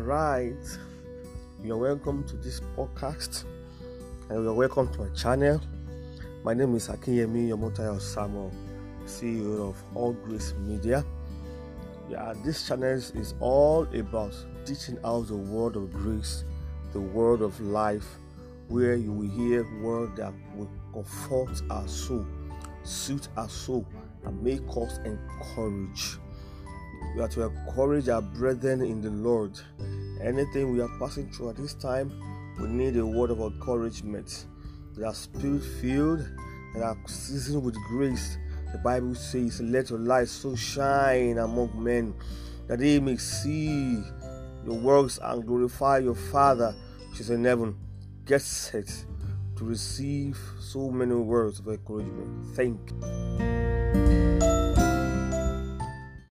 right, you're welcome to this podcast and you're welcome to my channel. My name is Akinyemi Yomotayo Samuel, CEO of All Grace Media. Yeah, this channel is all about teaching out the word of grace, the word of life, where you will hear word that will comfort our soul, suit our soul, and make us encourage. We are to encourage our brethren in the Lord. Anything we are passing through at this time, we need a word of encouragement. That are spirit filled, that are seasoned with grace. The Bible says, Let your light so shine among men that they may see your works and glorify your Father which is in heaven. Get set to receive so many words of encouragement. Thank you.